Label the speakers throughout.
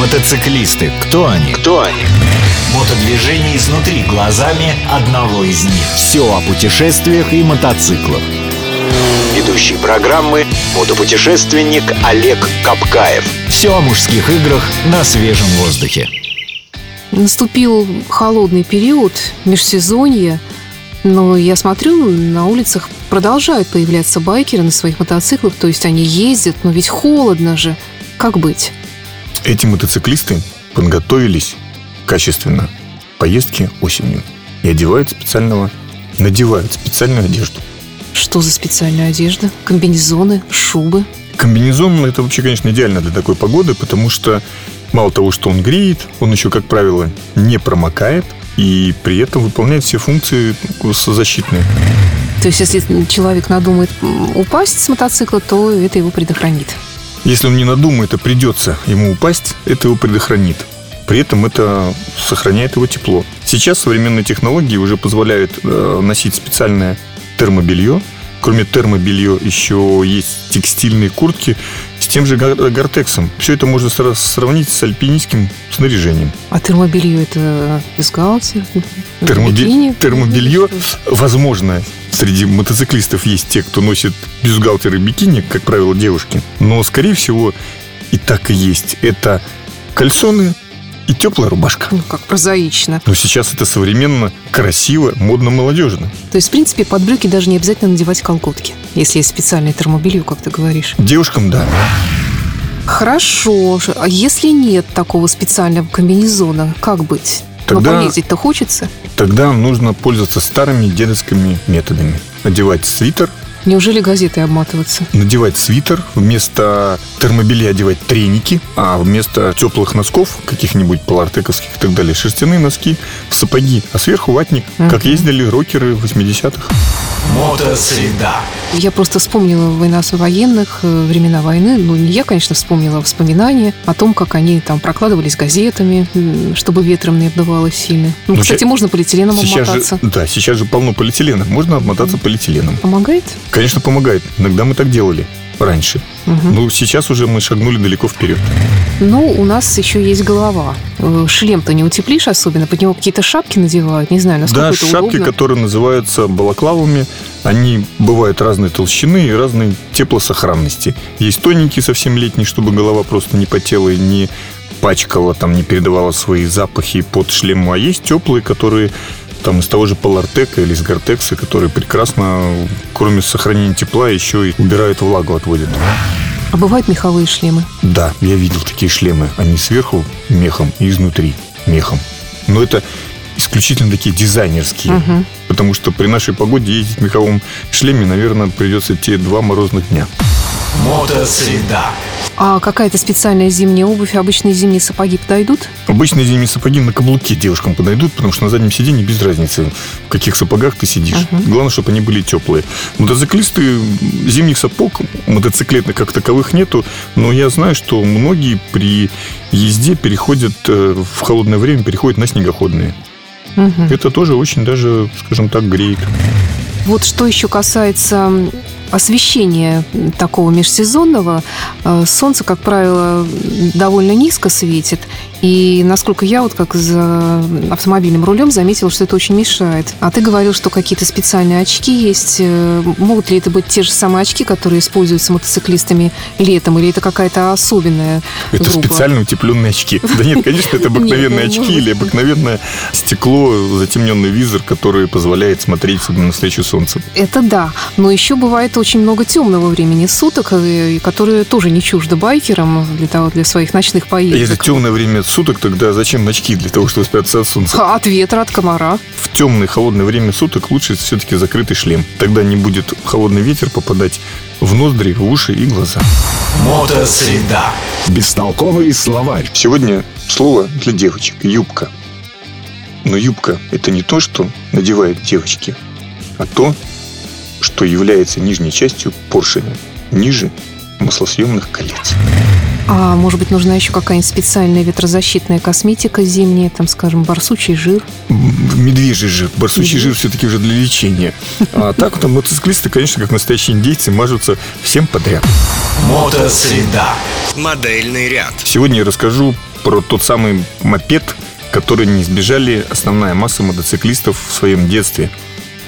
Speaker 1: Мотоциклисты. Кто они?
Speaker 2: Кто они?
Speaker 1: Мотодвижение изнутри глазами одного из них. Все о путешествиях и мотоциклах.
Speaker 2: Ведущий программы мотопутешественник Олег Капкаев.
Speaker 1: Все о мужских играх на свежем воздухе.
Speaker 3: Наступил холодный период, межсезонье, но я смотрю, на улицах продолжают появляться байкеры на своих мотоциклах, то есть они ездят, но ведь холодно же. Как быть?
Speaker 4: Эти мотоциклисты подготовились качественно к поездке осенью и одевают специального, надевают специальную одежду.
Speaker 3: Что за специальная одежда? Комбинезоны, шубы?
Speaker 4: Комбинезон – это вообще, конечно, идеально для такой погоды, потому что мало того, что он греет, он еще, как правило, не промокает и при этом выполняет все функции защитные.
Speaker 3: То есть, если человек надумает упасть с мотоцикла, то это его предохранит?
Speaker 4: Если он не надумает, а придется ему упасть, это его предохранит. При этом это сохраняет его тепло. Сейчас современные технологии уже позволяют э, носить специальное термобелье. Кроме термобелья еще есть текстильные куртки тем же гортексом. Все это можно сравнить с альпинистским снаряжением.
Speaker 3: А термобелье это бюстгальтер?
Speaker 4: Термоби... Термобелье, возможно, среди мотоциклистов есть те, кто носит бюстгальтер и бикини, как правило, девушки. Но, скорее всего, и так и есть. Это кальсоны и теплая рубашка.
Speaker 3: Ну, как прозаично.
Speaker 4: Но сейчас это современно, красиво, модно, молодежно.
Speaker 3: То есть, в принципе, под брюки даже не обязательно надевать колготки, если есть специальное термобелье, как ты говоришь.
Speaker 4: Девушкам, да.
Speaker 3: Хорошо. А если нет такого специального комбинезона, как быть? Тогда, Но поездить-то хочется.
Speaker 4: Тогда нужно пользоваться старыми дедовскими методами. Одевать свитер,
Speaker 3: Неужели газеты обматываться?
Speaker 4: Надевать свитер, вместо термобелья одевать треники, а вместо теплых носков, каких-нибудь полартековских и так далее, шерстяные носки, сапоги, а сверху ватник, угу. как ездили рокеры 80-х.
Speaker 1: Мотосреда.
Speaker 3: Я просто вспомнила война военных, э, времена войны. Ну, не я, конечно, вспомнила воспоминания о том, как они там прокладывались газетами, чтобы ветром не обдувало сильно. Ну, ну кстати, можно полиэтиленом
Speaker 4: сейчас
Speaker 3: обмотаться.
Speaker 4: Же, да, сейчас же полно полиэтилена. Можно обмотаться полиэтиленом.
Speaker 3: Помогает?
Speaker 4: Конечно, помогает. Иногда мы так делали раньше. Угу. Ну, сейчас уже мы шагнули далеко вперед.
Speaker 3: Ну, у нас еще есть голова. Э, шлем-то не утеплишь особенно, под него какие-то шапки надевают, не знаю, насколько
Speaker 4: да,
Speaker 3: это
Speaker 4: шапки,
Speaker 3: удобно.
Speaker 4: которые называются балаклавами, они бывают разной толщины и разной теплосохранности. Есть тоненькие, совсем летние, чтобы голова просто не потела и не пачкала, там, не передавала свои запахи под шлему, а есть теплые, которые там из того же Полартека или из Гортекса, которые прекрасно, кроме сохранения тепла, еще и убирают влагу, отводят.
Speaker 3: А бывают меховые шлемы?
Speaker 4: Да, я видел такие шлемы. Они сверху мехом и изнутри мехом. Но это исключительно такие дизайнерские. Угу. Потому что при нашей погоде ездить в меховом шлеме, наверное, придется те два морозных дня.
Speaker 1: Мотосреда.
Speaker 3: А какая-то специальная зимняя обувь, обычные зимние сапоги подойдут?
Speaker 4: Обычные зимние сапоги на каблуке девушкам подойдут, потому что на заднем сиденье без разницы, в каких сапогах ты сидишь. Uh-huh. Главное, чтобы они были теплые. Мотоциклисты зимних сапог, мотоциклетных как таковых нету, но я знаю, что многие при езде переходят э, в холодное время, переходят на снегоходные. Uh-huh. Это тоже очень даже, скажем так, греет.
Speaker 3: Вот что еще касается освещение такого межсезонного, э, солнце, как правило, довольно низко светит, и насколько я вот как за автомобильным рулем заметила, что это очень мешает. А ты говорил, что какие-то специальные очки есть. Э, могут ли это быть те же самые очки, которые используются мотоциклистами летом, или это какая-то особенная
Speaker 4: Это группа? специально утепленные очки. Да нет, конечно, это обыкновенные ну, очки или обыкновенное стекло, затемненный визор, который позволяет смотреть навстречу солнцу.
Speaker 3: Это да. Но еще бывает очень много темного времени суток, э, которое тоже не чуждо байкерам для, того, для своих ночных поездок.
Speaker 4: Если темное время суток, тогда зачем очки для того, чтобы спрятаться от солнца?
Speaker 3: От ветра, от комара.
Speaker 4: В темное холодное время суток лучше все-таки закрытый шлем. Тогда не будет холодный ветер попадать в ноздри, в уши и глаза.
Speaker 1: Мотосреда.
Speaker 2: Бестолковый словарь.
Speaker 4: Сегодня слово для девочек – юбка. Но юбка – это не то, что надевают девочки, а то, что является нижней частью поршня, ниже маслосъемных колец.
Speaker 3: А может быть, нужна еще какая-нибудь специальная ветрозащитная косметика зимняя, там, скажем, барсучий жир?
Speaker 4: Медвежий жир. Барсучий жир все-таки уже для лечения. А так там мотоциклисты, конечно, как настоящие индейцы, мажутся всем подряд.
Speaker 1: Мотосреда.
Speaker 2: Модельный ряд.
Speaker 4: Сегодня я расскажу про тот самый мопед, которого не избежали основная масса мотоциклистов в своем детстве.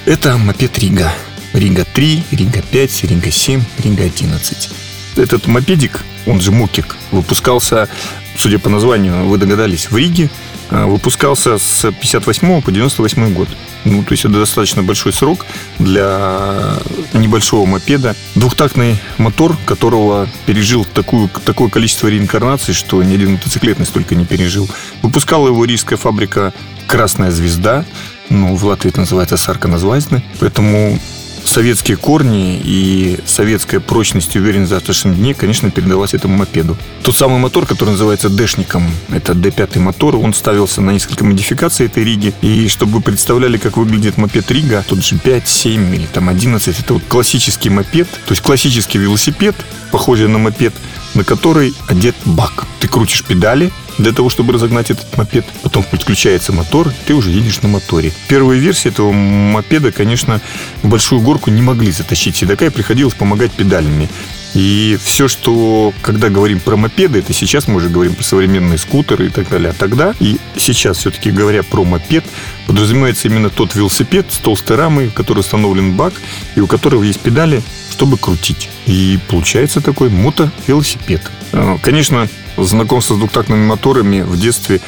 Speaker 4: Это мопед Рига. Рига 3, Рига 5, Рига 7, Рига 11. Этот мопедик, он же Мукик, выпускался, судя по названию, вы догадались, в Риге. А, выпускался с 58 по 98 год. Ну, то есть это достаточно большой срок для небольшого мопеда. Двухтактный мотор, которого пережил такую, такое количество реинкарнаций, что ни один мотоциклетный столько не пережил. Выпускала его рижская фабрика «Красная звезда». Ну, в Латвии это называется «Сарканазвайзны». Поэтому советские корни и советская прочность и уверенность в завтрашнем дне, конечно, передалась этому мопеду. Тот самый мотор, который называется Дэшником, это D5 мотор, он ставился на несколько модификаций этой Риги. И чтобы вы представляли, как выглядит мопед Рига, тот же 5, 7 или там 11, это вот классический мопед, то есть классический велосипед, похожий на мопед, на который одет бак. Ты крутишь педали, для того, чтобы разогнать этот мопед. Потом подключается мотор, ты уже едешь на моторе. Первые версии этого мопеда, конечно, большую горку не могли затащить седока, и приходилось помогать педалями. И все, что, когда говорим про мопеды, это сейчас мы уже говорим про современные скутеры и так далее. А тогда и сейчас, все-таки говоря про мопед, подразумевается именно тот велосипед с толстой рамой, в который установлен бак, и у которого есть педали, чтобы крутить. И получается такой мотовелосипед. А, конечно, знакомство с двухтактными моторами в детстве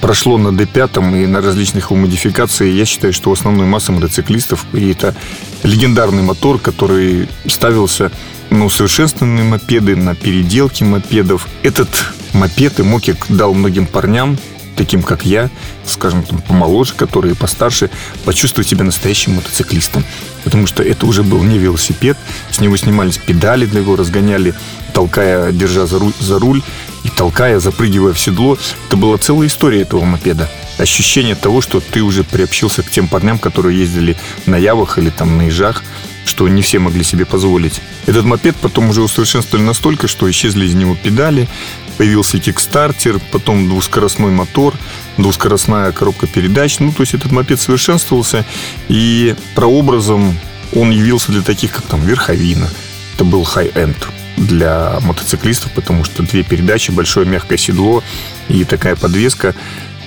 Speaker 4: прошло на D5 и на различных его модификациях. Я считаю, что основной масса мотоциклистов и это легендарный мотор, который ставился на усовершенствованные мопеды, на переделки мопедов. Этот мопед и мокик дал многим парням таким как я, скажем, там, помоложе, которые постарше, почувствовать себя настоящим мотоциклистом. Потому что это уже был не велосипед, с него снимались педали для его, разгоняли, толкая, держа за руль, за руль и толкая, запрыгивая в седло. Это была целая история этого мопеда. Ощущение того, что ты уже приобщился к тем парням, которые ездили на явах или там на ежах, что не все могли себе позволить. Этот мопед потом уже усовершенствовали настолько, что исчезли из него педали, появился кикстартер, потом двускоростной мотор, двускоростная коробка передач. Ну, то есть этот мопед совершенствовался, и прообразом он явился для таких, как там Верховина. Это был хай-энд для мотоциклистов, потому что две передачи, большое мягкое седло и такая подвеска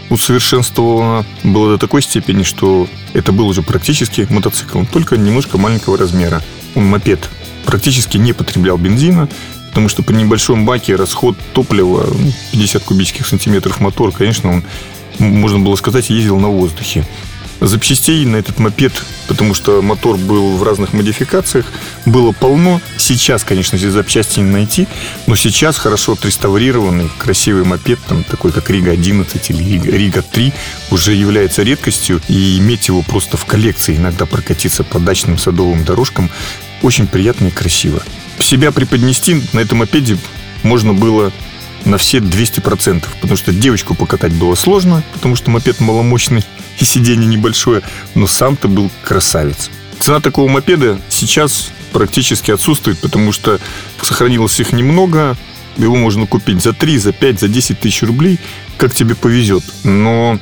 Speaker 4: усовершенствовано было до такой степени, что это был уже практически мотоцикл, только немножко маленького размера. Он мопед практически не потреблял бензина, потому что при небольшом баке расход топлива 50 ну, кубических сантиметров мотор, конечно, он, можно было сказать, ездил на воздухе. Запчастей на этот мопед, потому что мотор был в разных модификациях, было полно. Сейчас, конечно, здесь запчасти не найти, но сейчас хорошо отреставрированный, красивый мопед, там, такой как Рига 11 или Рига, Рига 3, уже является редкостью. И иметь его просто в коллекции, иногда прокатиться по дачным садовым дорожкам, очень приятно и красиво. Себя преподнести на этом мопеде можно было на все 200%, потому что девочку покатать было сложно, потому что мопед маломощный и сиденье небольшое, но сам-то был красавец. Цена такого мопеда сейчас практически отсутствует, потому что сохранилось их немного, его можно купить за 3, за 5, за 10 тысяч рублей, как тебе повезет. Но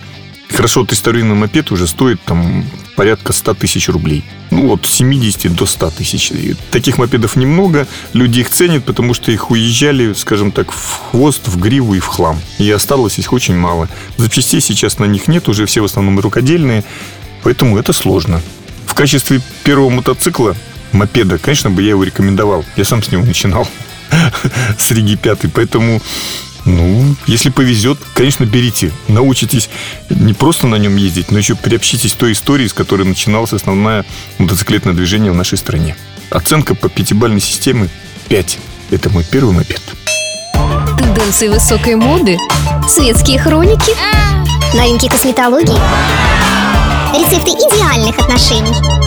Speaker 4: хорошо отреставрированный мопед уже стоит там порядка 100 тысяч рублей. Ну, от 70 до 100 тысяч. Таких мопедов немного. Люди их ценят, потому что их уезжали, скажем так, в хвост, в гриву и в хлам. И осталось их очень мало. Запчастей сейчас на них нет, уже все в основном рукодельные. Поэтому это сложно. В качестве первого мотоцикла, мопеда, конечно, бы я его рекомендовал. Я сам с него начинал. С Риги 5. Поэтому ну, если повезет, конечно, берите. Научитесь не просто на нем ездить, но еще приобщитесь к той истории, с которой начиналось основное мотоциклетное движение в нашей стране. Оценка по пятибалльной системе 5. Это мой первый мопед.
Speaker 5: Тенденции высокой моды, светские хроники,
Speaker 6: новинки косметологии, рецепты идеальных отношений.